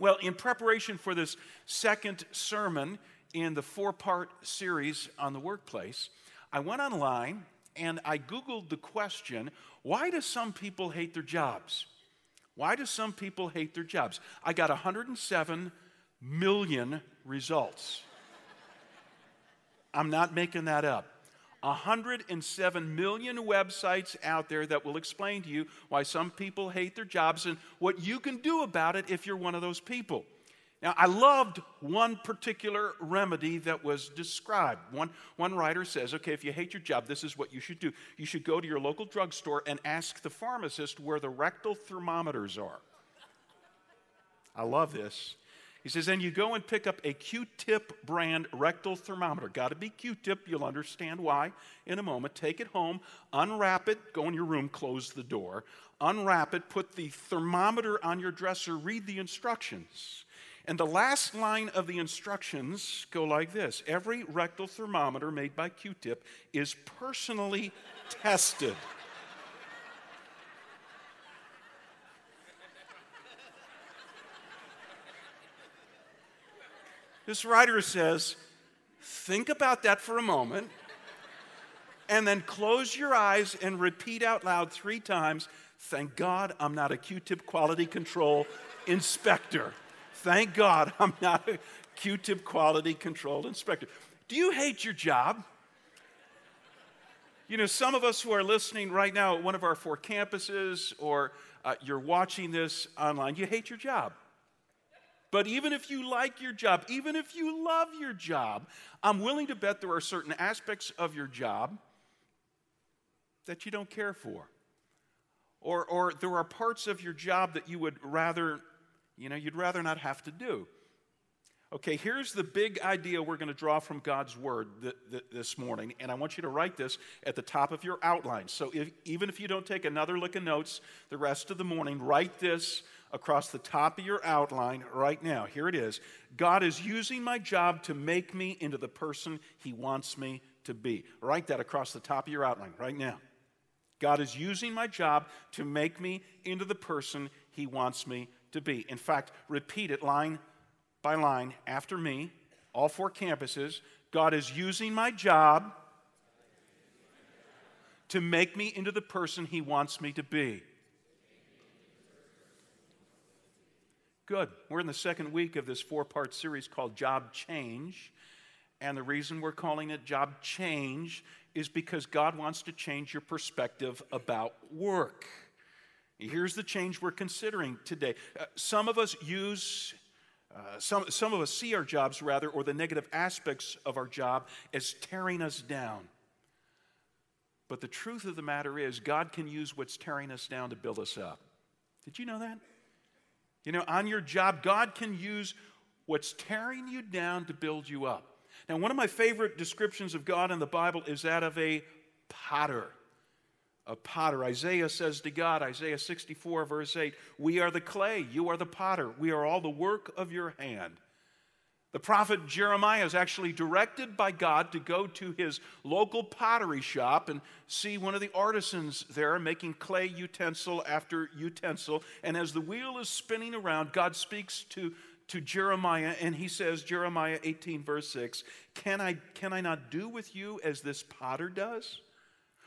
Well, in preparation for this second sermon in the four part series on the workplace, I went online and I Googled the question why do some people hate their jobs? Why do some people hate their jobs? I got 107 million results. I'm not making that up. 107 million websites out there that will explain to you why some people hate their jobs and what you can do about it if you're one of those people. Now, I loved one particular remedy that was described. One, one writer says, okay, if you hate your job, this is what you should do. You should go to your local drugstore and ask the pharmacist where the rectal thermometers are. I love this. He says, and you go and pick up a Q tip brand rectal thermometer. Got to be Q tip. You'll understand why in a moment. Take it home, unwrap it, go in your room, close the door, unwrap it, put the thermometer on your dresser, read the instructions. And the last line of the instructions go like this Every rectal thermometer made by Q tip is personally tested. This writer says, think about that for a moment, and then close your eyes and repeat out loud three times Thank God I'm not a Q tip quality control inspector. Thank God I'm not a Q tip quality control inspector. Do you hate your job? You know, some of us who are listening right now at one of our four campuses, or uh, you're watching this online, you hate your job. But even if you like your job, even if you love your job, I'm willing to bet there are certain aspects of your job that you don't care for. Or, or there are parts of your job that you would rather, you know, you'd rather not have to do. Okay, here's the big idea we're going to draw from God's word th- th- this morning, and I want you to write this at the top of your outline. So if, even if you don't take another look at notes the rest of the morning, write this across the top of your outline right now. Here it is God is using my job to make me into the person He wants me to be. Write that across the top of your outline right now. God is using my job to make me into the person He wants me to be. In fact, repeat it line by line after me, all four campuses. God is using my job to make me into the person He wants me to be. Good. We're in the second week of this four part series called Job Change. And the reason we're calling it Job Change is because God wants to change your perspective about work. Here's the change we're considering today. Uh, some of us use, uh, some, some of us see our jobs rather, or the negative aspects of our job as tearing us down. But the truth of the matter is, God can use what's tearing us down to build us up. Did you know that? You know, on your job, God can use what's tearing you down to build you up. Now, one of my favorite descriptions of God in the Bible is that of a potter. A potter. Isaiah says to God, Isaiah 64, verse 8, We are the clay, you are the potter, we are all the work of your hand. The prophet Jeremiah is actually directed by God to go to his local pottery shop and see one of the artisans there making clay utensil after utensil. And as the wheel is spinning around, God speaks to, to Jeremiah and he says, Jeremiah 18, verse 6, can I, can I not do with you as this potter does?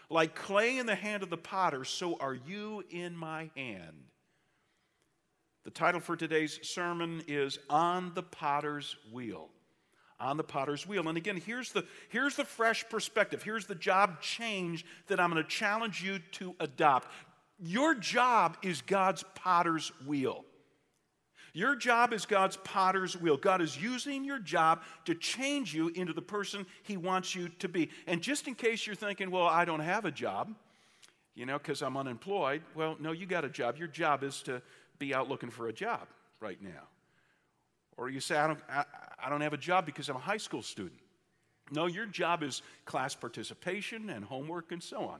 Like clay in the hand of the potter, so are you in my hand. The title for today's sermon is On the Potter's Wheel. On the Potter's Wheel. And again, here's the, here's the fresh perspective. Here's the job change that I'm going to challenge you to adopt. Your job is God's potter's wheel. Your job is God's potter's wheel. God is using your job to change you into the person He wants you to be. And just in case you're thinking, well, I don't have a job, you know, because I'm unemployed, well, no, you got a job. Your job is to be out looking for a job right now. Or you say, I don't, I, I don't have a job because I'm a high school student. No, your job is class participation and homework and so on.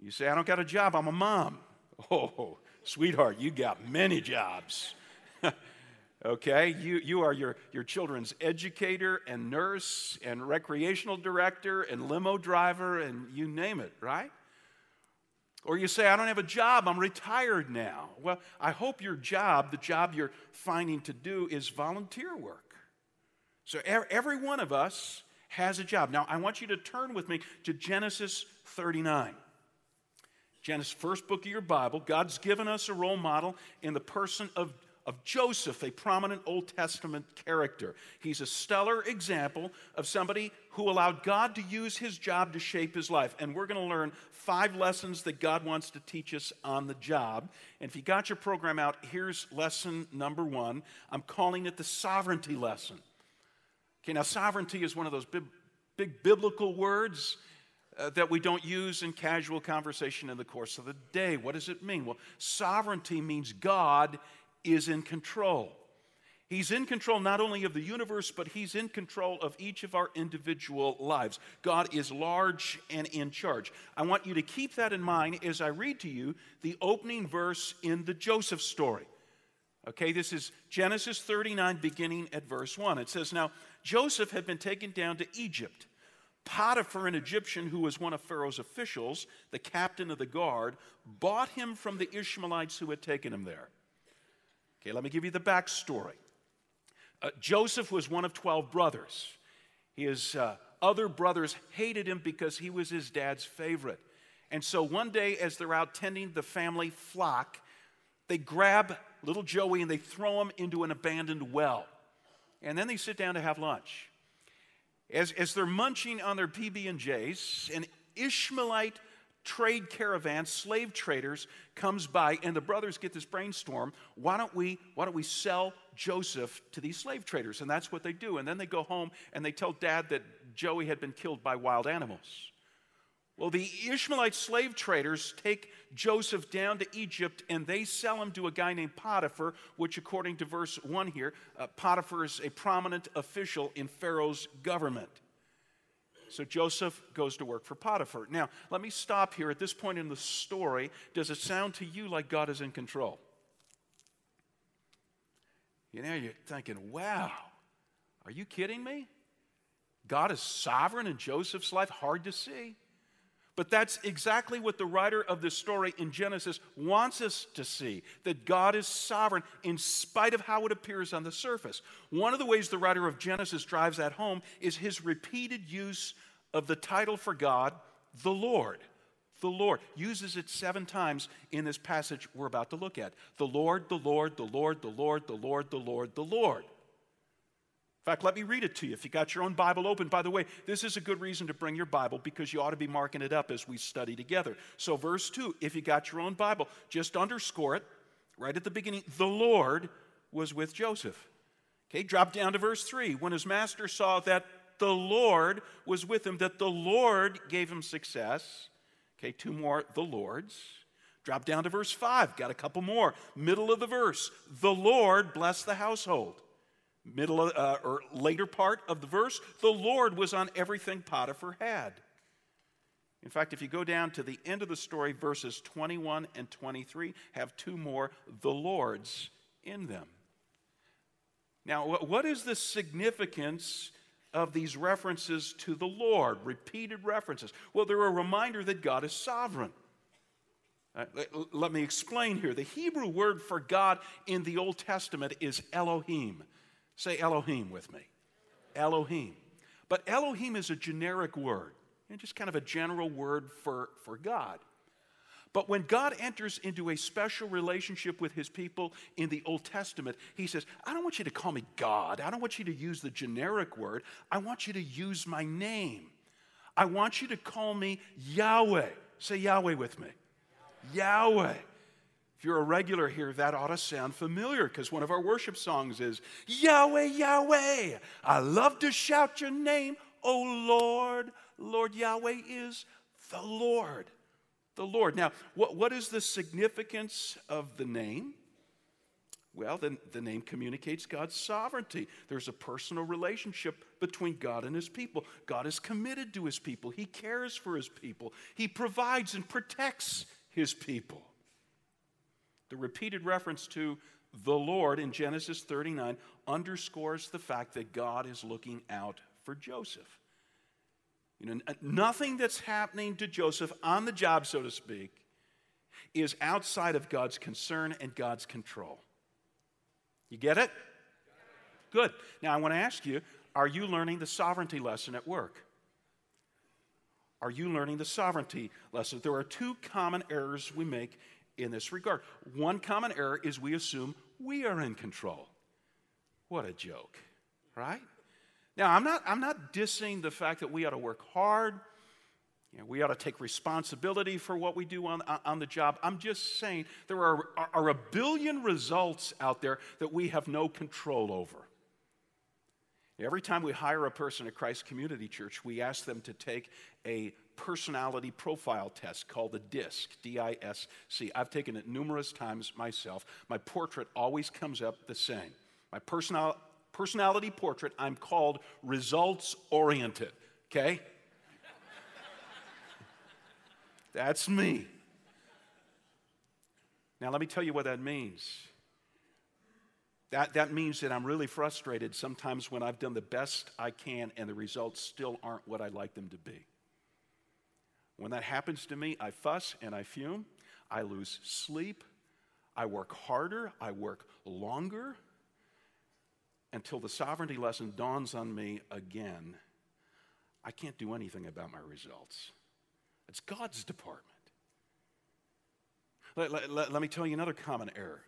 You say, I don't got a job, I'm a mom. Oh, sweetheart, you got many jobs. okay, you, you are your, your children's educator and nurse and recreational director and limo driver and you name it, right? Or you say, I don't have a job, I'm retired now. Well, I hope your job, the job you're finding to do, is volunteer work. So every one of us has a job. Now, I want you to turn with me to Genesis 39. Genesis, first book of your Bible. God's given us a role model in the person of of Joseph, a prominent Old Testament character. He's a stellar example of somebody who allowed God to use his job to shape his life. And we're going to learn five lessons that God wants to teach us on the job. And if you got your program out, here's lesson number one. I'm calling it the sovereignty lesson. Okay, now sovereignty is one of those big, big biblical words. Uh, that we don't use in casual conversation in the course of the day. What does it mean? Well, sovereignty means God is in control. He's in control not only of the universe, but He's in control of each of our individual lives. God is large and in charge. I want you to keep that in mind as I read to you the opening verse in the Joseph story. Okay, this is Genesis 39, beginning at verse 1. It says, Now Joseph had been taken down to Egypt. Potiphar, an Egyptian who was one of Pharaoh's officials, the captain of the guard, bought him from the Ishmaelites who had taken him there. Okay, let me give you the backstory. Uh, Joseph was one of 12 brothers. His uh, other brothers hated him because he was his dad's favorite. And so one day, as they're out tending the family flock, they grab little Joey and they throw him into an abandoned well. And then they sit down to have lunch. As, as they're munching on their PB&Js, an Ishmaelite trade caravan, slave traders, comes by, and the brothers get this brainstorm. Why don't we, why don't we sell Joseph to these slave traders? And that's what they do. And then they go home and they tell dad that Joey had been killed by wild animals. Well, the Ishmaelite slave traders take Joseph down to Egypt and they sell him to a guy named Potiphar, which, according to verse 1 here, uh, Potiphar is a prominent official in Pharaoh's government. So Joseph goes to work for Potiphar. Now, let me stop here at this point in the story. Does it sound to you like God is in control? You know, you're thinking, wow, are you kidding me? God is sovereign in Joseph's life? Hard to see. But that's exactly what the writer of this story in Genesis wants us to see that God is sovereign in spite of how it appears on the surface. One of the ways the writer of Genesis drives that home is his repeated use of the title for God, the Lord. The Lord uses it seven times in this passage we're about to look at. The Lord, the Lord, the Lord, the Lord, the Lord, the Lord, the Lord. In fact, let me read it to you. If you got your own Bible open, by the way, this is a good reason to bring your Bible because you ought to be marking it up as we study together. So, verse 2, if you got your own Bible, just underscore it right at the beginning. The Lord was with Joseph. Okay, drop down to verse 3. When his master saw that the Lord was with him, that the Lord gave him success. Okay, two more, the Lord's. Drop down to verse 5, got a couple more. Middle of the verse, the Lord blessed the household middle of, uh, or later part of the verse, the Lord was on everything Potiphar had. In fact, if you go down to the end of the story, verses 21 and 23 have two more the Lord's in them. Now, what is the significance of these references to the Lord, repeated references? Well, they're a reminder that God is sovereign. Uh, let me explain here. The Hebrew word for God in the Old Testament is Elohim. Say Elohim with me. Elohim. But Elohim is a generic word, and just kind of a general word for, for God. But when God enters into a special relationship with his people in the Old Testament, he says, I don't want you to call me God. I don't want you to use the generic word. I want you to use my name. I want you to call me Yahweh. Say Yahweh with me. Yahweh. If you're a regular here, that ought to sound familiar because one of our worship songs is Yahweh, Yahweh. I love to shout your name, O Lord. Lord Yahweh is the Lord. The Lord. Now, what, what is the significance of the name? Well, then the name communicates God's sovereignty. There's a personal relationship between God and his people. God is committed to his people, he cares for his people, he provides and protects his people. The repeated reference to the Lord in Genesis 39 underscores the fact that God is looking out for Joseph. You know, nothing that's happening to Joseph on the job, so to speak, is outside of God's concern and God's control. You get it? Good. Now, I want to ask you are you learning the sovereignty lesson at work? Are you learning the sovereignty lesson? There are two common errors we make in this regard. One common error is we assume we are in control. What a joke, right? Now, I'm not, I'm not dissing the fact that we ought to work hard. You know, we ought to take responsibility for what we do on, on the job. I'm just saying there are, are a billion results out there that we have no control over. Every time we hire a person at Christ Community Church, we ask them to take a personality profile test called the DISC, D I S C. I've taken it numerous times myself. My portrait always comes up the same. My personal, personality portrait, I'm called results oriented, okay? That's me. Now, let me tell you what that means. That, that means that I'm really frustrated sometimes when I've done the best I can and the results still aren't what I'd like them to be. When that happens to me, I fuss and I fume. I lose sleep. I work harder. I work longer until the sovereignty lesson dawns on me again. I can't do anything about my results. It's God's department. Let, let, let, let me tell you another common error.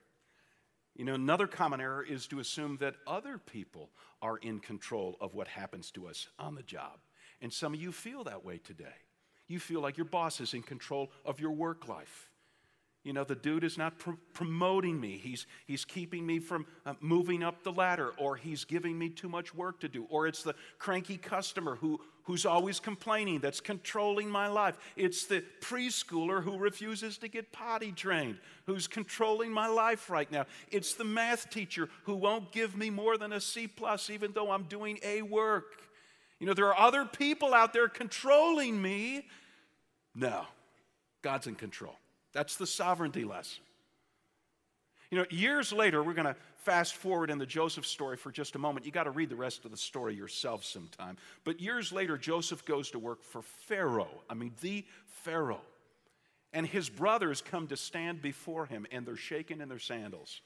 You know, another common error is to assume that other people are in control of what happens to us on the job. And some of you feel that way today. You feel like your boss is in control of your work life. You know, the dude is not pr- promoting me. He's, he's keeping me from uh, moving up the ladder, or he's giving me too much work to do, or it's the cranky customer who, who's always complaining that's controlling my life. It's the preschooler who refuses to get potty trained, who's controlling my life right now. It's the math teacher who won't give me more than a C plus, even though I'm doing A work. You know, there are other people out there controlling me. No, God's in control. That's the sovereignty lesson. You know, years later, we're going to fast forward in the Joseph story for just a moment. You got to read the rest of the story yourself sometime. But years later, Joseph goes to work for Pharaoh. I mean, the Pharaoh. And his brothers come to stand before him, and they're shaking in their sandals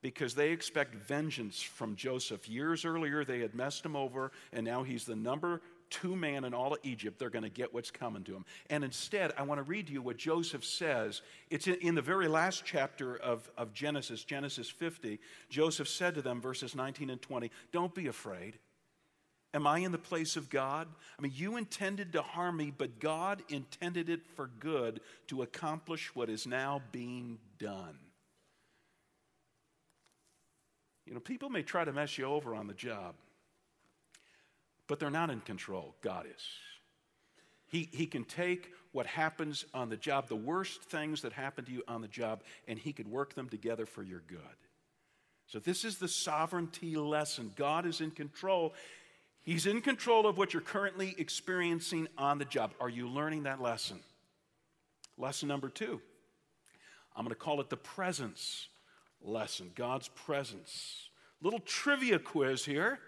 because they expect vengeance from Joseph. Years earlier, they had messed him over, and now he's the number two man in all of Egypt, they're going to get what's coming to them. And instead, I want to read to you what Joseph says. It's in, in, the very last chapter of, of Genesis, Genesis 50. Joseph said to them, verses 19 and 20, Don't be afraid. Am I in the place of God? I mean, you intended to harm me, but God intended it for good to accomplish what is now being done. You know, people may try to mess you over on the job but they're not in control. God is. He, he can take what happens on the job, the worst things that happen to you on the job, and He could work them together for your good. So, this is the sovereignty lesson. God is in control. He's in control of what you're currently experiencing on the job. Are you learning that lesson? Lesson number two. I'm going to call it the presence lesson, God's presence. Little trivia quiz here.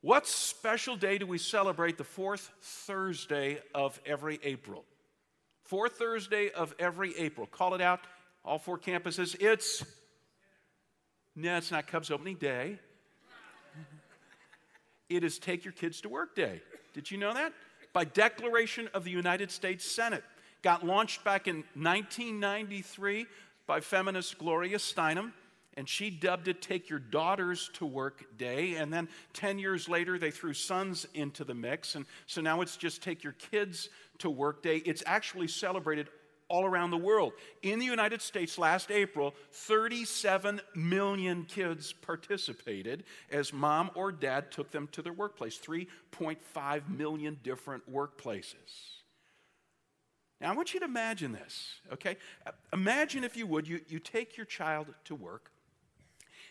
What special day do we celebrate the fourth Thursday of every April? Fourth Thursday of every April. Call it out, all four campuses. It's, no, it's not Cubs opening day. It is Take Your Kids to Work Day. Did you know that? By declaration of the United States Senate. Got launched back in 1993 by feminist Gloria Steinem and she dubbed it Take Your Daughters to Work Day. And then 10 years later, they threw sons into the mix. And so now it's just Take Your Kids to Work Day. It's actually celebrated all around the world. In the United States last April, 37 million kids participated as mom or dad took them to their workplace. 3.5 million different workplaces. Now, I want you to imagine this, okay? Imagine, if you would, you, you take your child to work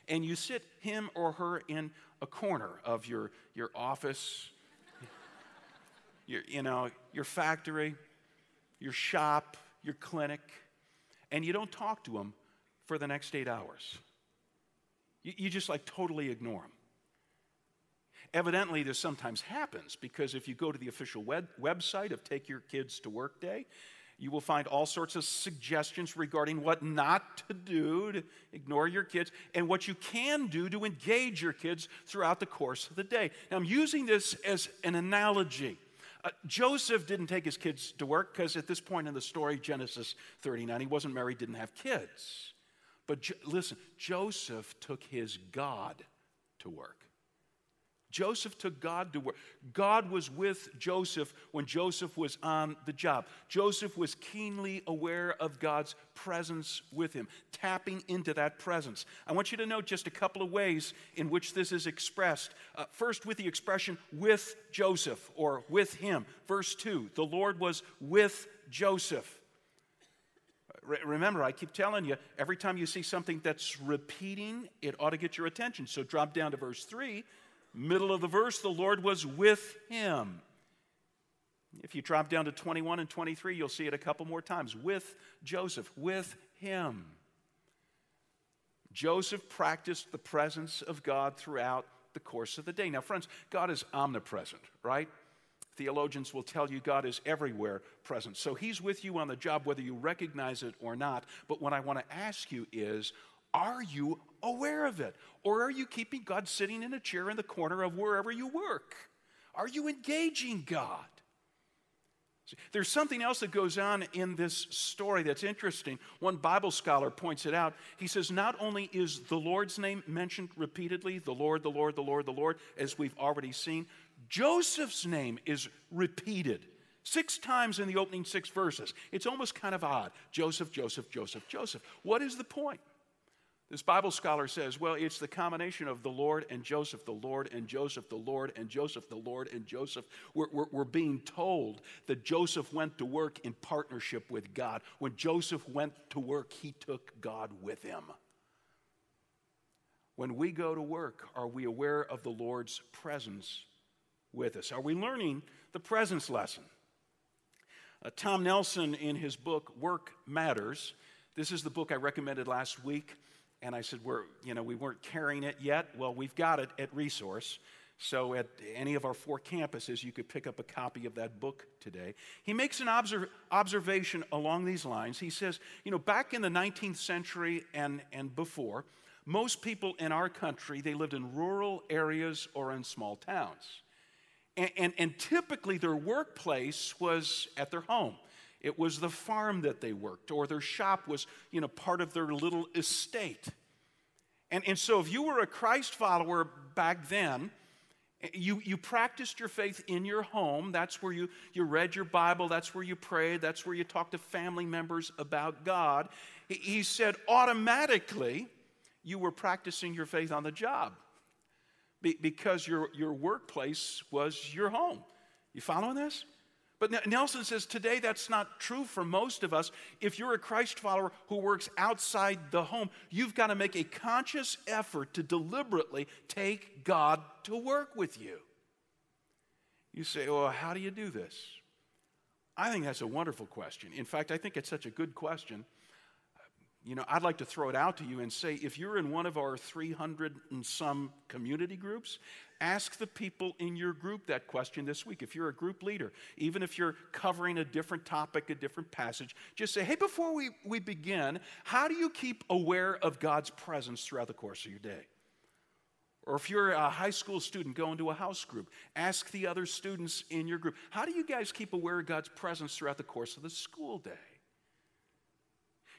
and you sit him or her in a corner of your, your office, your, you know, your factory, your shop, your clinic, and you don't talk to them for the next eight hours. You, you just like totally ignore them. Evidently, this sometimes happens because if you go to the official web, website of Take Your Kids to Work Day, You will find all sorts of suggestions regarding what not to do to ignore your kids and what you can do to engage your kids throughout the course of the day. Now, I'm using this as an analogy. Uh, Joseph didn't take his kids to work because at this point in the story, Genesis 39, he wasn't married, didn't have kids. But jo- listen, Joseph took his God to work. Joseph took God to work. God was with Joseph when Joseph was on the job. Joseph was keenly aware of God's presence with him, tapping into that presence. I want you to note just a couple of ways in which this is expressed. Uh, first, with the expression with Joseph or with him. Verse 2 the Lord was with Joseph. Remember, I keep telling you, every time you see something that's repeating, it ought to get your attention. So drop down to verse 3 Middle of the verse, the Lord was with him. If you drop down to 21 and 23, you'll see it a couple more times. With Joseph, with him. Joseph practiced the presence of God throughout the course of the day. Now, friends, God is omnipresent, right? Theologians will tell you God is everywhere present. So he's with you on the job, whether you recognize it or not. But what I want to ask you is are you aware of it? Or are you keeping God sitting in a chair in the corner of wherever you work? Are you engaging God? There's something else that goes on in this story that's interesting. One Bible scholar points it out. He says, Not only is the Lord's name mentioned repeatedly, the Lord, the Lord, the Lord, the Lord, as we've already seen, Joseph's name is repeated six times in the opening six verses. It's almost kind of odd. Joseph, Joseph, Joseph, Joseph. What is the point? This Bible scholar says, well, it's the combination of the Lord and Joseph, the Lord and Joseph, the Lord and Joseph, the Lord and Joseph. We're, we're, we're, being told that Joseph went to work in partnership with God. When Joseph went to work, he took God with him. When we go to work, are we aware of the Lord's presence with us? Are we learning the presence lesson? Uh, Tom Nelson, in his book, Work Matters, this is the book I recommended last week. And I said, we're, you know, we weren't carrying it yet. Well, we've got it at Resource. So at any of our four campuses, you could pick up a copy of that book today. He makes an observ- observation along these lines. He says, you know, back in the 19th century and, and before, most people in our country, they lived in rural areas or in small towns. And, and, and typically their workplace was at their home. It was the farm that they worked, or their shop was, you know, part of their little estate. And, and so if you were a Christ follower back then, you, you practiced your faith in your home. That's where you, you read your Bible. That's where you prayed. That's where you talked to family members about God. He, said automatically you were practicing your faith on the job because your, your workplace was your home. You following this? But Nelson says today that's not true for most of us. If you're a Christ follower who works outside the home, you've got to make a conscious effort to deliberately take God to work with you. You say, well, how do you do this? I think that's a wonderful question. In fact, I think it's such a good question you know, I'd like to throw it out to you and say if you're in one of our 300 and some community groups, ask the people in your group that question this week. If you're a group leader, even if you're covering a different topic, a different passage, just say, hey, before we, we begin, how do you keep aware of God's presence throughout the course of your day? Or if you're a high school student going to a house group, ask the other students in your group, how do you guys keep aware of God's presence throughout the course of the school day?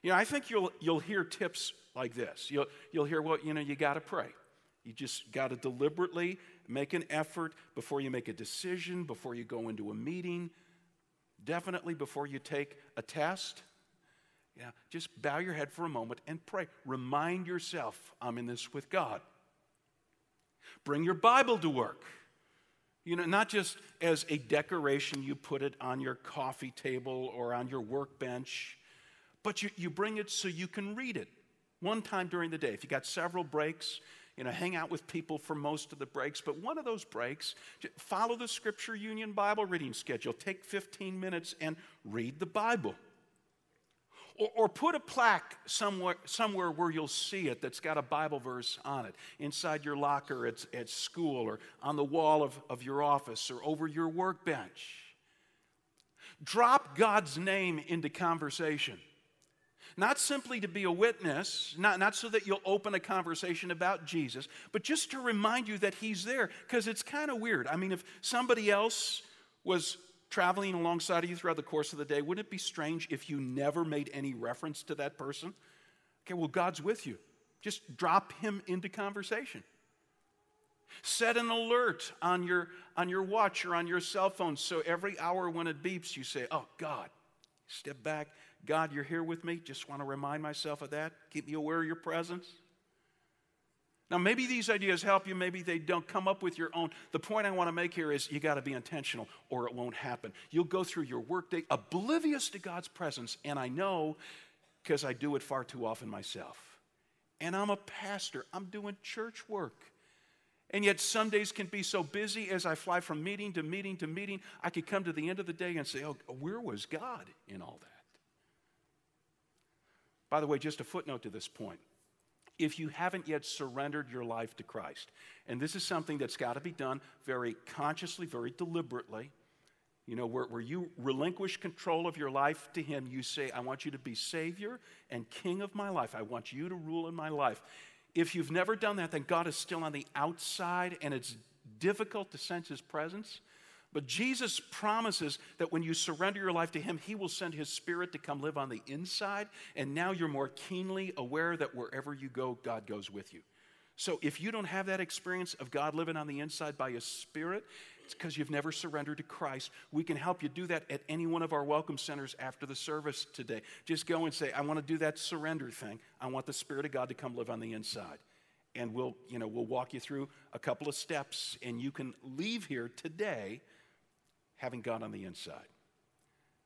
You know, I think you'll, you'll hear tips like this. You'll, you'll hear, well, you know, you got to pray. You just got to deliberately make an effort before you make a decision, before you go into a meeting, definitely before you take a test. Yeah, just bow your head for a moment and pray. Remind yourself, I'm in this with God. Bring your Bible to work. You know, not just as a decoration, you put it on your coffee table or on your workbench but you, you bring it so you can read it one time during the day. If you got several breaks, you know, hang out with people for most of the breaks, but one of those breaks, follow the Scripture Union Bible reading schedule. Take 15 minutes and read the Bible. Or, or, put a plaque somewhere, somewhere where you'll see it that's got a Bible verse on it, inside your locker at, at school, or on the wall of, of your office, or over your workbench. Drop God's name into conversation. Not simply to be a witness, not, not so that you'll open a conversation about Jesus, but just to remind you that He's there, because it's kind of weird. I mean, if somebody else was traveling alongside of you throughout the course of the day, wouldn't it be strange if you never made any reference to that person? Okay, well, God's with you. Just drop Him into conversation. Set an alert on your, on your watch or on your cell phone so every hour when it beeps, you say, Oh, God, step back. God, you're here with me. Just want to remind myself of that. Keep me aware of your presence. Now, maybe these ideas help you, maybe they don't. Come up with your own. The point I want to make here is you got to be intentional or it won't happen. You'll go through your workday oblivious to God's presence, and I know because I do it far too often myself. And I'm a pastor, I'm doing church work. And yet, some days can be so busy as I fly from meeting to meeting to meeting, I could come to the end of the day and say, Oh, where was God in all that? By the way, just a footnote to this point. If you haven't yet surrendered your life to Christ, and this is something that's got to be done very consciously, very deliberately, you know, where, where you relinquish control of your life to Him, you say, I want you to be Savior and King of my life. I want you to rule in my life. If you've never done that, then God is still on the outside and it's difficult to sense His presence. But Jesus promises that when you surrender your life to Him, He will send His Spirit to come live on the inside. And now you're more keenly aware that wherever you go, God goes with you. So if you don't have that experience of God living on the inside by His Spirit, it's because you've never surrendered to Christ. We can help you do that at any one of our welcome centers after the service today. Just go and say, I want to do that surrender thing. I want the Spirit of God to come live on the inside. And we'll, you know, we'll walk you through a couple of steps, and you can leave here today having God on the inside.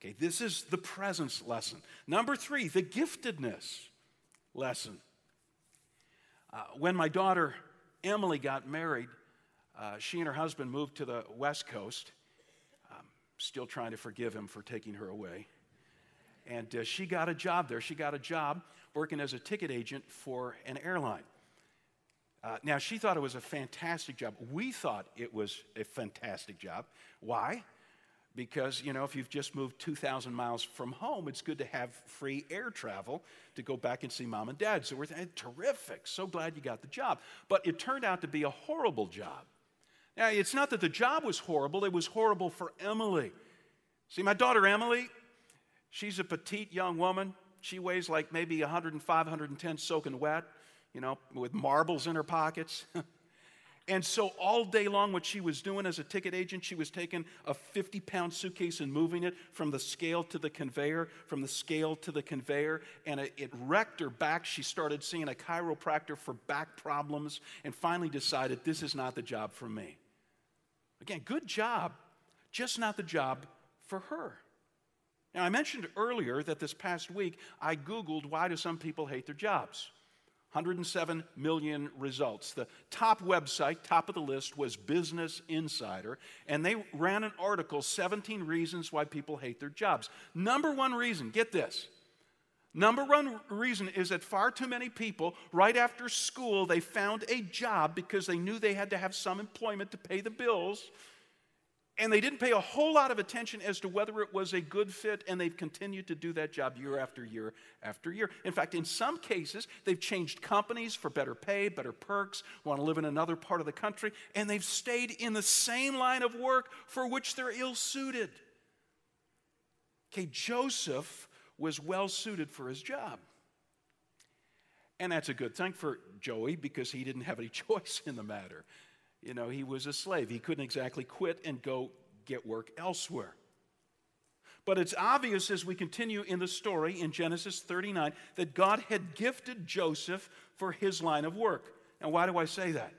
Okay, this is the presence lesson. Number three, the giftedness lesson. Uh, when my daughter Emily got married, uh, she and her husband moved to the West Coast. Um, still trying to forgive him for taking her away. And uh, she got a job there. She got a job working as a ticket agent for an airline. Uh, now, she thought it was a fantastic job. We thought it was a fantastic job. Why? because you know if you've just moved 2000 miles from home it's good to have free air travel to go back and see mom and dad so we're thinking, terrific so glad you got the job but it turned out to be a horrible job now it's not that the job was horrible it was horrible for emily see my daughter emily she's a petite young woman she weighs like maybe 105 110 soaking wet you know with marbles in her pockets And so, all day long, what she was doing as a ticket agent, she was taking a 50 pound suitcase and moving it from the scale to the conveyor, from the scale to the conveyor. And it, it, wrecked her back. She started seeing a chiropractor for back problems and finally decided this is not the job for me. Again, good job, just not the job for her. Now, I mentioned earlier that this past week I Googled why do some people hate their jobs? 107 million results. The top website, top of the list, was Business Insider, and they ran an article 17 reasons why people hate their jobs. Number one reason, get this. Number one reason is that far too many people, right after school, they found a job because they knew they had to have some employment to pay the bills and they didn't pay a whole lot of attention as to whether it was a good fit, and they've continued to do that job year after year after year. In fact, in some cases, they've changed companies for better pay, better perks, want to live in another part of the country, and they've stayed in the same line of work for which they're ill suited. Okay, Joseph was well suited for his job. And that's a good thing for Joey because he didn't have any choice in the matter. You know, he was a slave. He couldn't exactly quit and go get work elsewhere. But it's obvious as we continue in the story in Genesis 39 that God had gifted Joseph for his line of work. Now, why do I say that?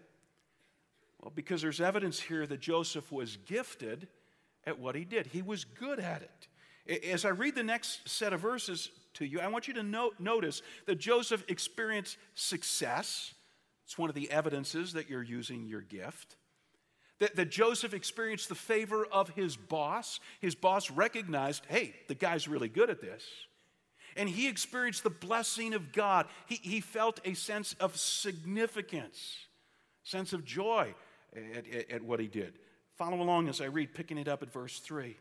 Well, because there's evidence here that Joseph was gifted at what he did, he was good at it. As I read the next set of verses to you, I want you to note, notice that Joseph experienced success it's one of the evidences that you're using your gift. That, that Joseph experienced the favor of his boss. His boss recognized, hey, the guy's really good at this. And he experienced the blessing of God. He, he felt a sense of significance, sense of joy at, at, at what he did. Follow along as I read, picking it up at verse 3.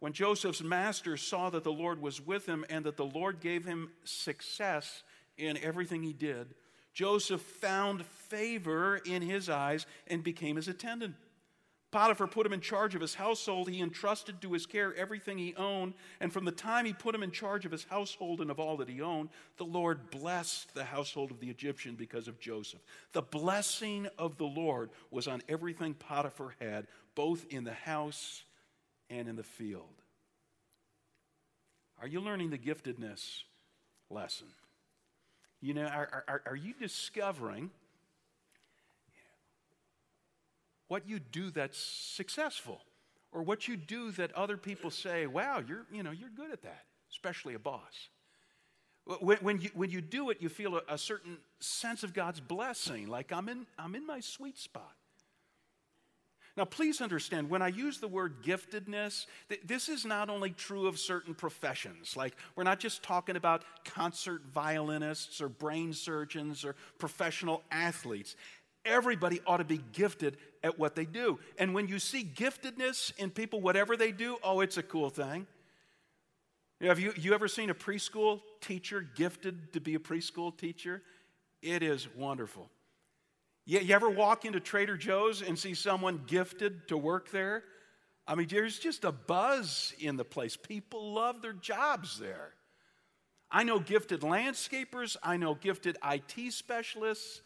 When Joseph's master saw that the Lord was with him and that the Lord gave him success in everything he did, Joseph found favor in his eyes and became his attendant. Potiphar put him in charge of his household. He entrusted to his care everything he owned. And from the time he put him in charge of his household and of all that he owned, the Lord blessed the household of the Egyptian because of Joseph. The blessing of the Lord was on everything Potiphar had, both in the house and in the field. Are you learning the giftedness lesson? You know, are, are, are you discovering what you do that's successful or what you do that other people say, wow, you're, you know, you're good at that, especially a boss. When, when, you, when you do it, you feel a, a certain sense of God's blessing, like I'm in, I'm in my sweet spot. Now, please understand, when I use the word giftedness, th- this is not only true of certain professions. Like, we're not just talking about concert violinists or brain surgeons or professional athletes everybody ought to be gifted at what they do. And when you see giftedness in people, whatever they do, oh, it's a cool thing. Have you, you ever seen a preschool teacher gifted to be a preschool teacher? It is wonderful. You, you ever walk into Trader Joe's and see someone gifted to work there? I mean, there's just a buzz in the place. People love their jobs there. I know gifted landscapers, I know gifted IT specialists,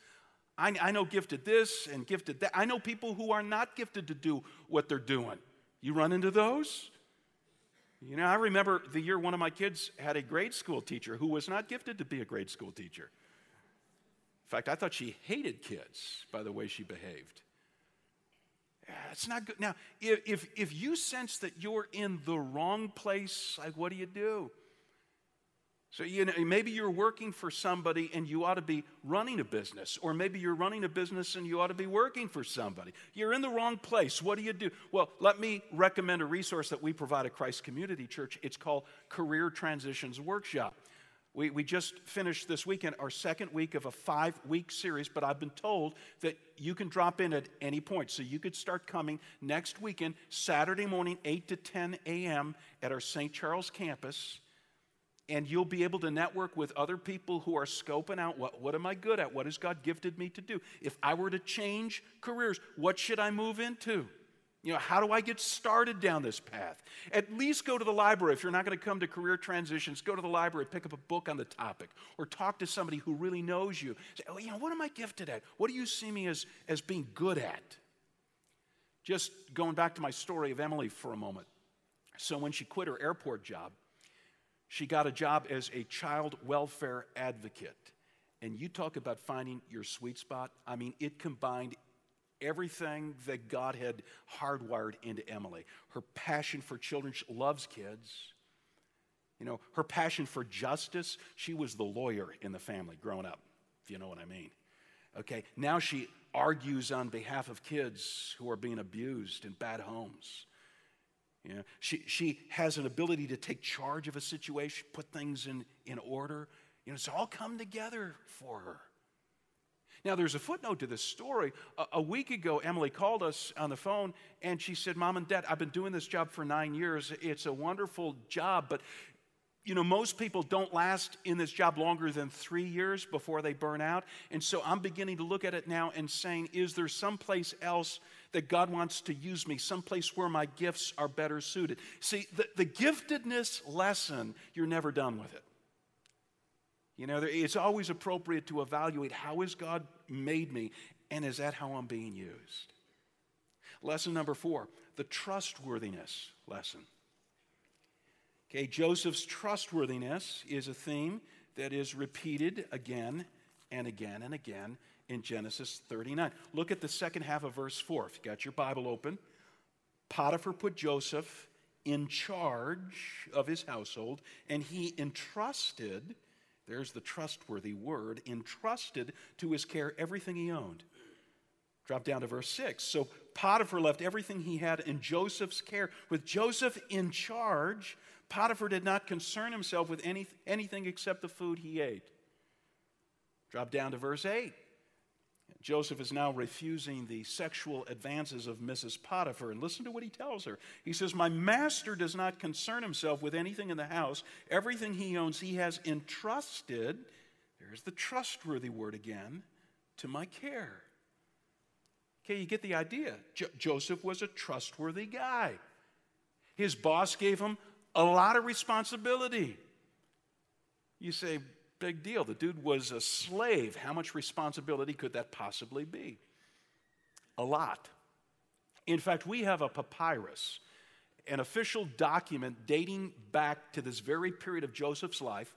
I, I know gifted this and gifted that. I know people who are not gifted to do what they're doing. You run into those? You know, I remember the year one of my kids had a grade school teacher who was not gifted to be a grade school teacher. In fact, I thought she hated kids by the way she behaved. It's not good. Now, if, if, if you sense that you're in the wrong place, like what do you do? So, you know, maybe you're working for somebody and you ought to be running a business, or maybe you're running a business and you ought to be working for somebody. You're in the wrong place. What do you do? Well, let me recommend a resource that we provide at Christ Community Church. It's called Career Transitions Workshop. We, we just finished this weekend our second week of a five week series, but I've been told that you can drop in at any point. So you could start coming next weekend, Saturday morning, 8 to 10 a.m., at our St. Charles campus and you'll be able to network with other people who are scoping out what, what am I good at? What has God gifted me to do? If I were to change careers, what should I move into? You know, how do I get started down this path? At least go to the library. If you're not going to come to career transitions, go to the library, pick up a book on the topic, or talk to somebody who really knows you. Say, oh, you know, what am I gifted at? What do you see me as, as being good at? Just going back to my story of Emily for a moment. So when she quit her airport job, she got a job as a child welfare advocate. And you talk about finding your sweet spot. I mean, it combined everything that God had hardwired into Emily her passion for children, she loves kids. You know, her passion for justice, she was the lawyer in the family growing up, if you know what I mean. Okay, now she argues on behalf of kids who are being abused in bad homes. You know, she, she has an ability to take charge of a situation, put things in, in order. You know, it's all come together for her. Now, there's a footnote to this story. A, a, week ago, Emily called us on the phone and she said, Mom and Dad, I've been doing this job for nine years. It's a wonderful job, but you know, most people don't last in this job longer than three years before they burn out. And so I'm beginning to look at it now and saying, is there someplace else that God wants to use me, someplace where my gifts are better suited? See, the, the giftedness lesson, you're never done with it. You know, it's always appropriate to evaluate how has God made me, and is that how I'm being used? Lesson number four the trustworthiness lesson. Okay, Joseph's trustworthiness is a theme that is repeated again and again and again in Genesis 39. Look at the second half of verse 4. If you got your Bible open, Potiphar put Joseph in charge of his household, and he entrusted, there's the trustworthy word, entrusted to his care everything he owned. Drop down to verse 6. So Potiphar left everything he had in Joseph's care. With Joseph in charge, Potiphar did not concern himself with any, anything except the food he ate. Drop down to verse 8. Joseph is now refusing the sexual advances of Mrs. Potiphar. And listen to what he tells her. He says, My master does not concern himself with anything in the house. Everything he owns, he has entrusted, there's the trustworthy word again, to my care. Okay, you get the idea. Jo- Joseph was a trustworthy guy. His boss gave him a lot of responsibility. You say, big deal. The dude was a slave. How much responsibility could that possibly be? A lot. In fact, we have a papyrus, an official document dating back to this very period of Joseph's life,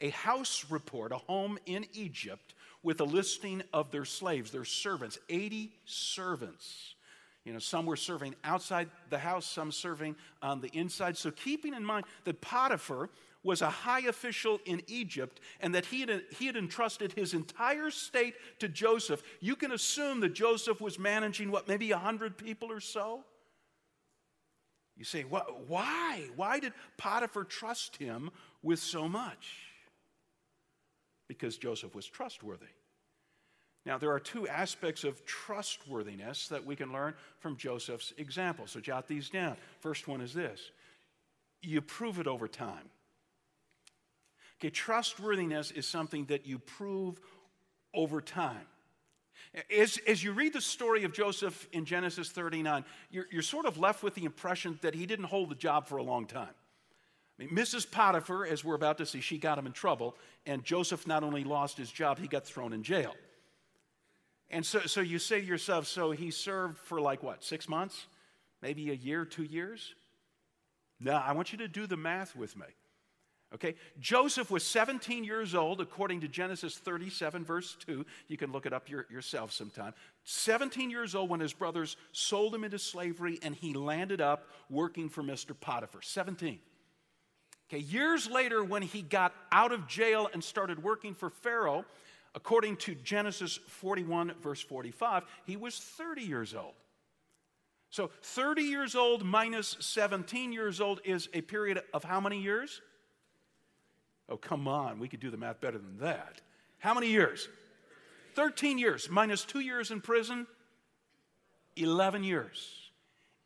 a house report, a home in Egypt with a listing of their slaves, their servants, 80 servants. You know, some were serving outside the house, some serving on the inside. So, keeping in mind that Potiphar was a high official in Egypt and that he had, he had entrusted his entire state to Joseph, you can assume that Joseph was managing what, maybe 100 people or so? You say, why? Why did Potiphar trust him with so much? Because Joseph was trustworthy. Now, there are two aspects of trustworthiness that we can learn from Joseph's example. So jot these down. First one is this you prove it over time. Okay, trustworthiness is something that you prove over time. As, as you read the story of Joseph in Genesis 39, you're, you're sort of left with the impression that he didn't hold the job for a long time. I mean, Mrs. Potiphar, as we're about to see, she got him in trouble, and Joseph not only lost his job, he got thrown in jail. And so, so you say to yourself, so he served for like what, six months? Maybe a year, two years? No, I want you to do the math with me. Okay, Joseph was 17 years old, according to Genesis 37, verse 2. You can look it up your, yourself sometime. 17 years old when his brothers sold him into slavery and he landed up working for Mr. Potiphar. 17. Okay, years later, when he got out of jail and started working for Pharaoh, according to Genesis 41, verse 45, he was 30 years old. So 30 years old minus 17 years old is a period of how many years? Oh, come on, we could do the math better than that. How many years? 13 years, minus two years in prison, 11 years.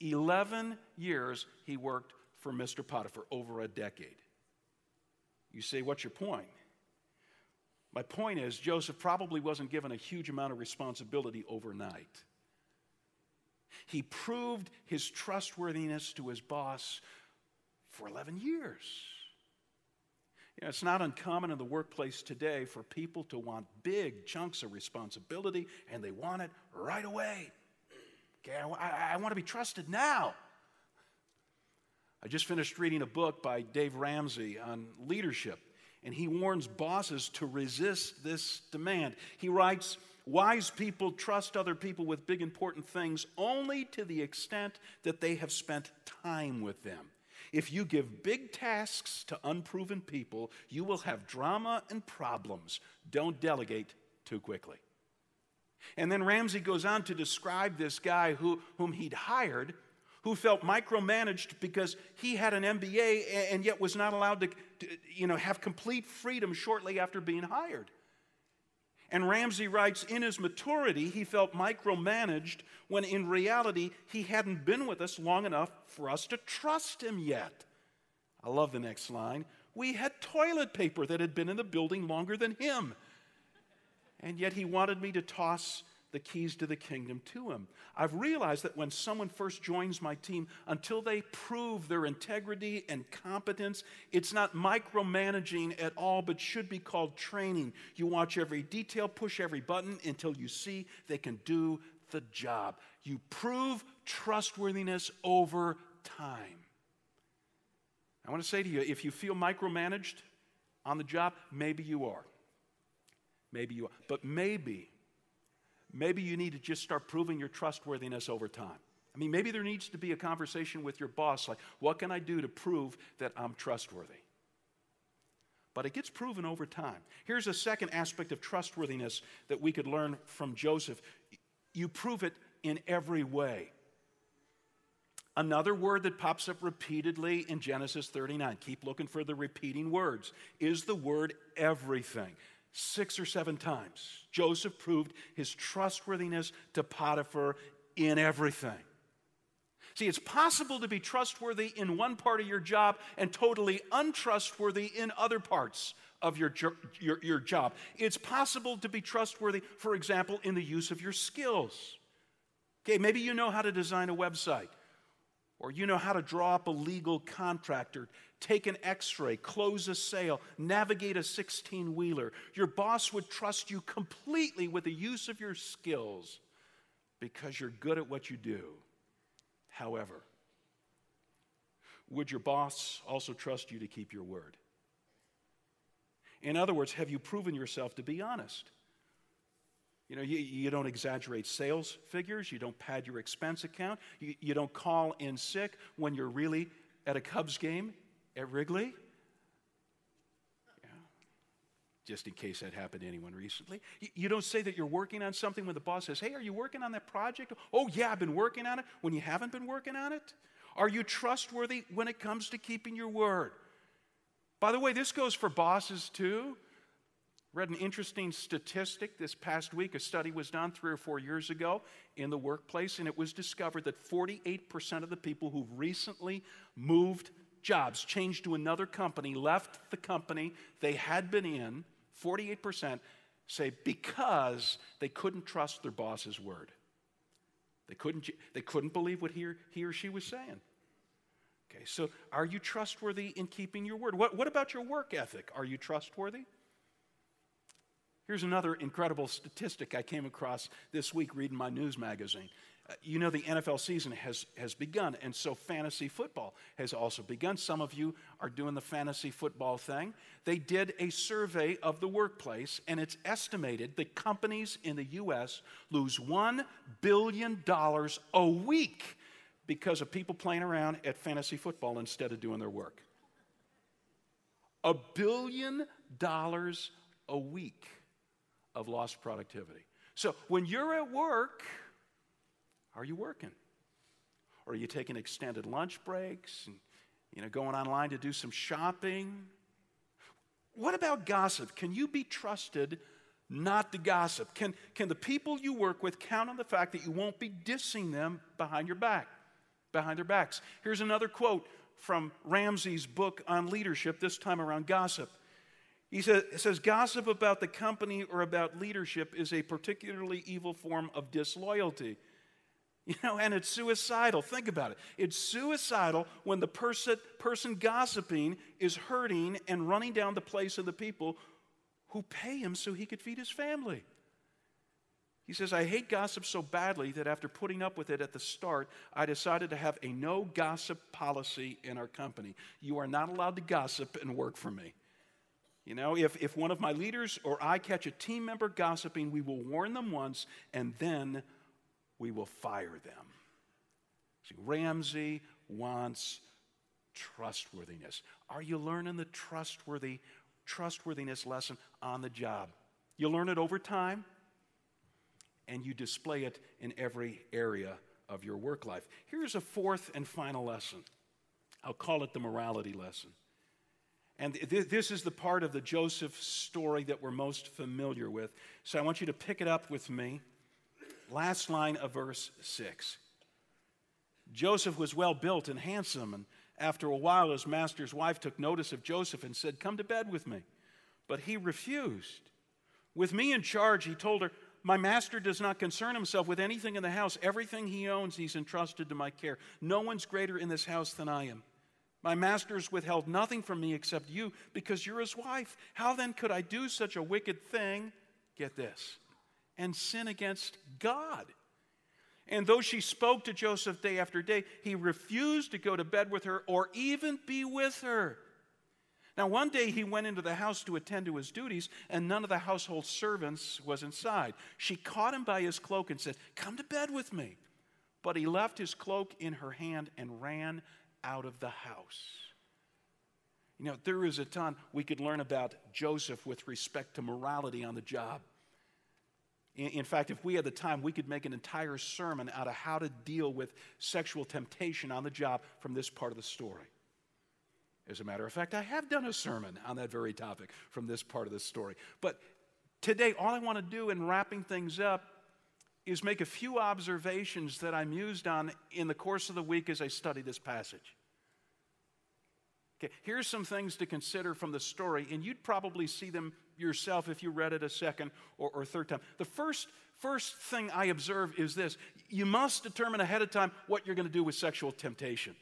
11 years he worked for Mr. Potiphar, over a decade. You say, what's your point? My point is, Joseph probably wasn't given a huge amount of responsibility overnight. He proved his trustworthiness to his boss for 11 years. You know, it's not uncommon in the workplace today for people to want big chunks of responsibility and they want it right away. Okay, I, I want to be trusted now. I just finished reading a book by Dave Ramsey on leadership, and he warns bosses to resist this demand. He writes, Wise people trust other people with big important things only to the extent that they have spent time with them. If you give big tasks to unproven people, you will have drama and problems. Don't delegate too quickly. And then Ramsey goes on to describe this guy who, whom he'd hired who felt micromanaged because he had an MBA and yet was not allowed to, to you know, have complete freedom shortly after being hired. And Ramsey writes, in his maturity, he felt micromanaged when in reality, he hadn't been with us long enough for us to trust him yet. I love the next line. We had toilet paper that had been in the building longer than him. And yet he wanted me to toss the keys to the kingdom to him. I've realized that when someone first joins my team, until they prove their integrity and competence, it's not micromanaging at all, but should be called training. You watch every detail, push every button until you see they can do the job. You prove trustworthiness over time. I want to say to you if you feel micromanaged on the job, maybe you are. Maybe you are. But maybe maybe you need to just start proving your trustworthiness over time. I mean, maybe there needs to be a conversation with your boss like, what can I do to prove that I'm trustworthy? But it gets proven over time. Here's a second aspect of trustworthiness that we could learn from Joseph you prove it in every way. Another word that pops up repeatedly in Genesis 39, keep looking for the repeating words, is the word everything. Six or seven times. Joseph proved his trustworthiness to Potiphar in everything. See, it's possible to be trustworthy in one part of your job and totally untrustworthy in other parts of your, your, your job. It's possible to be trustworthy, for example, in the use of your skills. Okay, maybe you know how to design a website, or you know how to draw up a legal contract, or take an x ray, close a sale, navigate a 16 wheeler. Your boss would trust you completely with the use of your skills because you're good at what you do. However, would your boss also trust you to keep your word? In other words, have you proven yourself to be honest? You know, you, you don't exaggerate sales figures, you don't pad your expense account, you, you don't call in sick when you're really at a Cubs game at Wrigley. Yeah. Just in case that happened to anyone recently. You, don't say that you're working on something when the boss says, Hey, are you working on that project? Oh, yeah, I've been working on it when you haven't been working on it. Are you trustworthy when it comes to keeping your word? By the way, this goes for bosses too. Read an interesting statistic this past week. A study was done three or four years ago in the workplace, and it was discovered that 48% of the people who've recently moved jobs, changed to another company, left the company they had been in, 48% say because they couldn't trust their boss's word. They couldn't, they couldn't believe what he or, he or she was saying. Okay, so are you trustworthy in keeping your word? What, what about your work ethic? Are you trustworthy? Here's another incredible statistic I came across this week reading my news magazine. You know, the NFL season has, has begun, and so fantasy football has also begun. Some of you are doing the fantasy football thing. They did a survey of the workplace, and it's estimated that companies in the U.S. lose $1 billion a week because of people playing around at fantasy football instead of doing their work. A billion dollars a week of lost productivity. So when you're at work, are you working? Or are you taking extended lunch breaks and you know going online to do some shopping? What about gossip? Can you be trusted not to gossip? Can, can the people you work with count on the fact that you won't be dissing them behind your back? behind their backs. Here's another quote from Ramsey's book on leadership, this time around gossip. He says, says, Gossip about the company or about leadership is a particularly evil form of disloyalty. You know, and it's suicidal. Think about it. It's suicidal when the person, person gossiping is hurting and running down the place of the people who pay him so he could feed his family. He says, I hate gossip so badly that after putting up with it at the start, I decided to have a no gossip policy in our company. You are not allowed to gossip and work for me. You know, if, if one of my leaders or I catch a team member gossiping, we will warn them once and then we will fire them. See, Ramsey wants trustworthiness. Are you learning the trustworthy trustworthiness lesson on the job? You learn it over time and you display it in every area of your work life. Here's a fourth and final lesson. I'll call it the morality lesson. And th- this is the part of the Joseph story that we're most familiar with. So I want you to pick it up with me. Last line of verse 6. Joseph was well built and handsome, and after a while, his master's wife took notice of Joseph and said, Come to bed with me. But he refused. With me in charge, he told her, my master does not concern himself with anything in the house. Everything he owns, he's entrusted to my care. No one's greater in this house than I am. My master's withheld nothing from me except you because you're his wife. How then could I do such a wicked thing? Get this and sin against God. And though she spoke to Joseph day after day, he refused to go to bed with her or even be with her. Now, one day he went into the house to attend to his duties, and none of the household servants was inside. She caught him by his cloak and said, Come to bed with me. But he left his cloak in her hand and ran out of the house. You know, there is a ton we could learn about Joseph with respect to morality on the job. In fact, if we had the time, we could make an entire sermon out of how to deal with sexual temptation on the job from this part of the story. As a matter of fact, I have done a sermon on that very topic from this part of the story. But Today, all I want to do in wrapping things up is make a few observations that I mused on in the course of the week as I study this passage. Okay, here's some things to consider from the story, and you'd probably see them yourself if you read it a second or, or third time. The first, first thing I observe is this you must determine ahead of time what you're going to do with sexual temptation.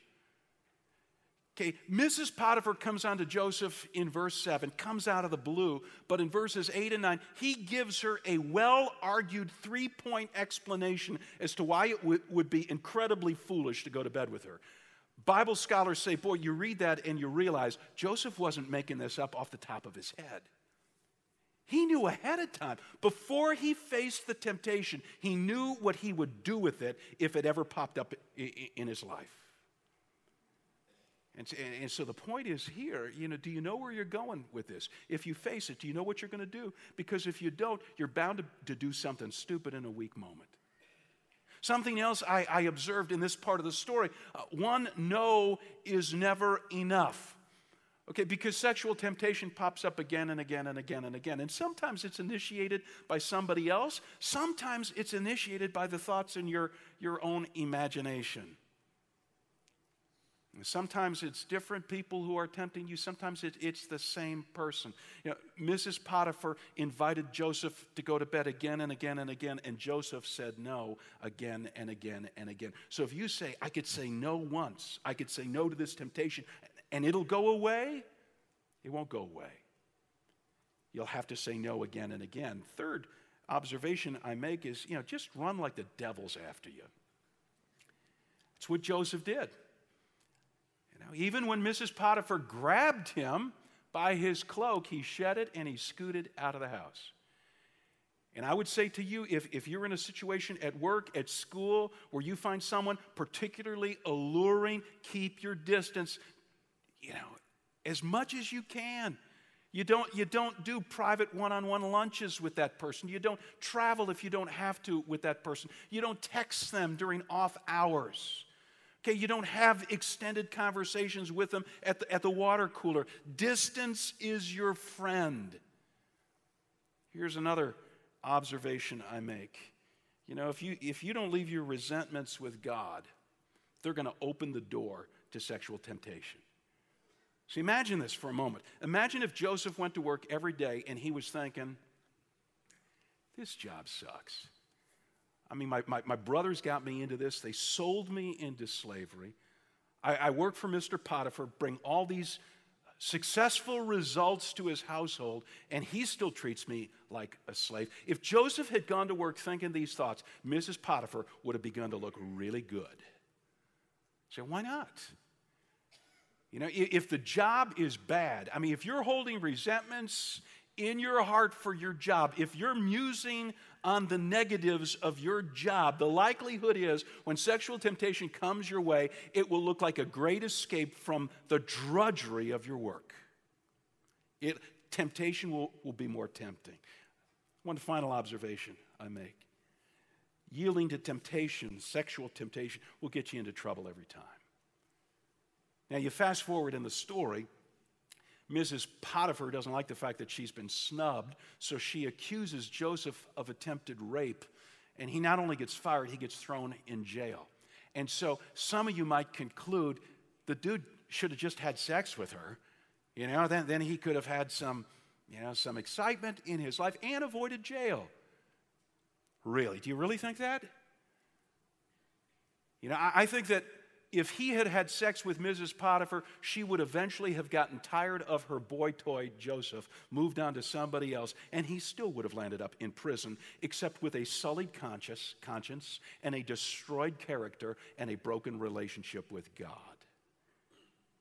Okay, Mrs. Potiphar comes on to Joseph in verse 7, comes out of the blue, but in verses 8 and 9, he gives her a well argued three point explanation as to why it w- would be incredibly foolish to go to bed with her. Bible scholars say, boy, you read that and you realize Joseph wasn't making this up off the top of his head. He knew ahead of time. Before he faced the temptation, he knew what he would do with it if it ever popped up in his life. And, so the point is here, you know, do you know where you're going with this? If you face it, do you know what you're going to do? Because if you don't, you're bound to do something stupid in a weak moment. Something else I, I observed in this part of the story uh, one no is never enough. Okay, because sexual temptation pops up again and again and again and again. And sometimes it's initiated by somebody else, sometimes it's initiated by the thoughts in your, your own imagination. Sometimes it's different people who are tempting you. Sometimes it, it's the same person. You know, Mrs. Potiphar invited Joseph to go to bed again and again and again, and Joseph said no again and again and again. So if you say, I could say no once, I could say no to this temptation, and it'll go away, it won't go away. You'll have to say no again and again. Third observation I make is, you know, just run like the devil's after you. It's what Joseph did. You know, even when Mrs. Potiphar grabbed him by his cloak, he shed it and he scooted out of the house. And I would say to you, if, if you're in a situation at work, at school, where you find someone particularly alluring, keep your distance, you know, as much as you can. You don't, you don't do private one on one lunches with that person. You don't travel if you don't have to with that person. You don't text them during off hours. Okay, you don't have extended conversations with them at the, at the water cooler. Distance is your friend. Here's another observation I make. You know, if you, if you don't leave your resentments with God, they're going to open the door to sexual temptation. So imagine this for a moment. Imagine if Joseph went to work every day and he was thinking, this job sucks. I mean, my, my, my, brothers got me into this. They sold me into slavery. I, I work for Mr. Potiphar, bring all these successful results to his household, and he still treats me like a slave. If Joseph had gone to work thinking these thoughts, Mrs. Potiphar would have begun to look really good. So, why not? You know, if the job is bad, I mean, if you're holding resentments in your heart for your job, if you're musing on the negatives of your job, the likelihood is when sexual temptation comes your way, it will look like a great escape from the drudgery of your work. It, temptation will, will be more tempting. One final observation I make yielding to temptation, sexual temptation, will get you into trouble every time. Now, you fast forward in the story Mrs. Potiphar doesn't like the fact that she's been snubbed, so she accuses Joseph of attempted rape. And he not only gets fired, he gets thrown in jail. And so some of you might conclude the dude should have just had sex with her. You know, then, then he could have had some, you know, some excitement in his life and avoided jail. Really? Do you really think that? You know, I, I think that if he had had sex with Mrs. Potiphar, she would eventually have gotten tired of her boy toy, Joseph, moved on to somebody else, and he still would have landed up in prison, except with a sullied conscience, conscience and a destroyed character and a broken relationship with God.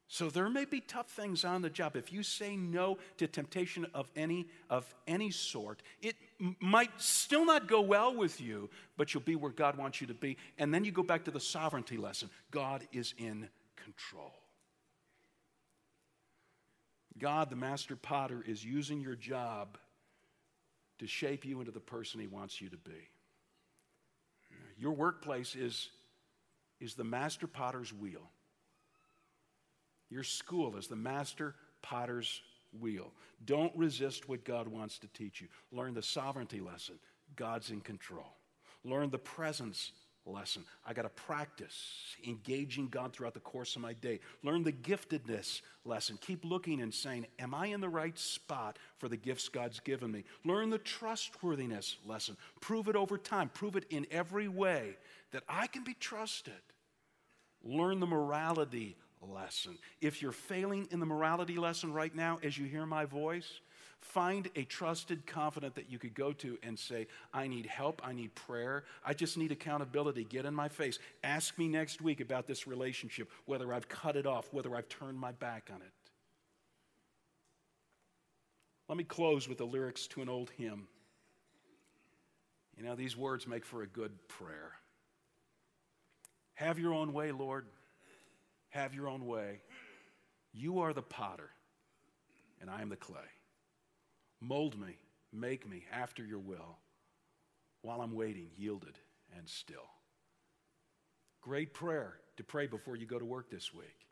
So there may be tough things on the job. If you say no to temptation of any of any sort, it might still not go well with you, but you'll be where God wants you to be. And then you go back to the sovereignty lesson. God is in control. God, the master potter, is using your job to shape you into the person he wants you to be. Your workplace is, is the master potter's wheel. Your school is the master potter's wheel. Don't resist what God wants to teach you. Learn the sovereignty lesson. God's in control. Learn the presence lesson. I got to practice engaging God throughout the course of my day. Learn the giftedness lesson. Keep looking and saying, Am I in the right spot for the gifts God's given me? Learn the trustworthiness lesson. Prove it over time. Prove it in every way that I can be trusted. Learn the morality lesson. If you're failing in the morality lesson right now as you hear my voice, Find a trusted confidant that you could go to and say, I need help, I need prayer, I just need accountability. Get in my face. Ask me next week about this relationship, whether I've cut it off, whether I've turned my back on it. Let me close with the lyrics to an old hymn. You know, these words make for a good prayer. Have your own way, Lord. Have your own way. You are the potter, and I am the clay. Mold me, make me after your will while I'm waiting, yielded and still. Great prayer to pray before you go to work this week.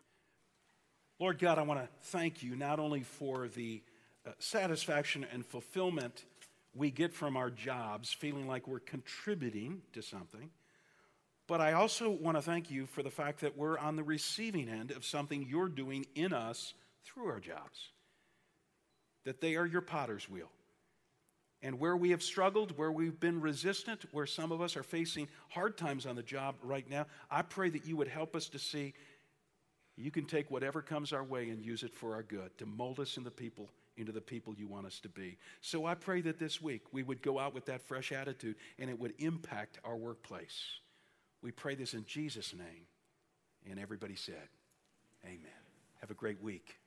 Lord God, I want to thank you not only for the uh, satisfaction and fulfillment we get from our jobs, feeling like we're contributing to something, but I also want to thank you for the fact that we're on the receiving end of something you're doing in us through our jobs that they are your potter's wheel. And where we have struggled, where we've been resistant, where some of us are facing hard times on the job right now, I pray that you would help us to see you can take whatever comes our way and use it for our good, to mold us in the people into the people you want us to be. So I pray that this week we would go out with that fresh attitude and it would impact our workplace. We pray this in Jesus' name. And everybody said, Amen. Have a great week.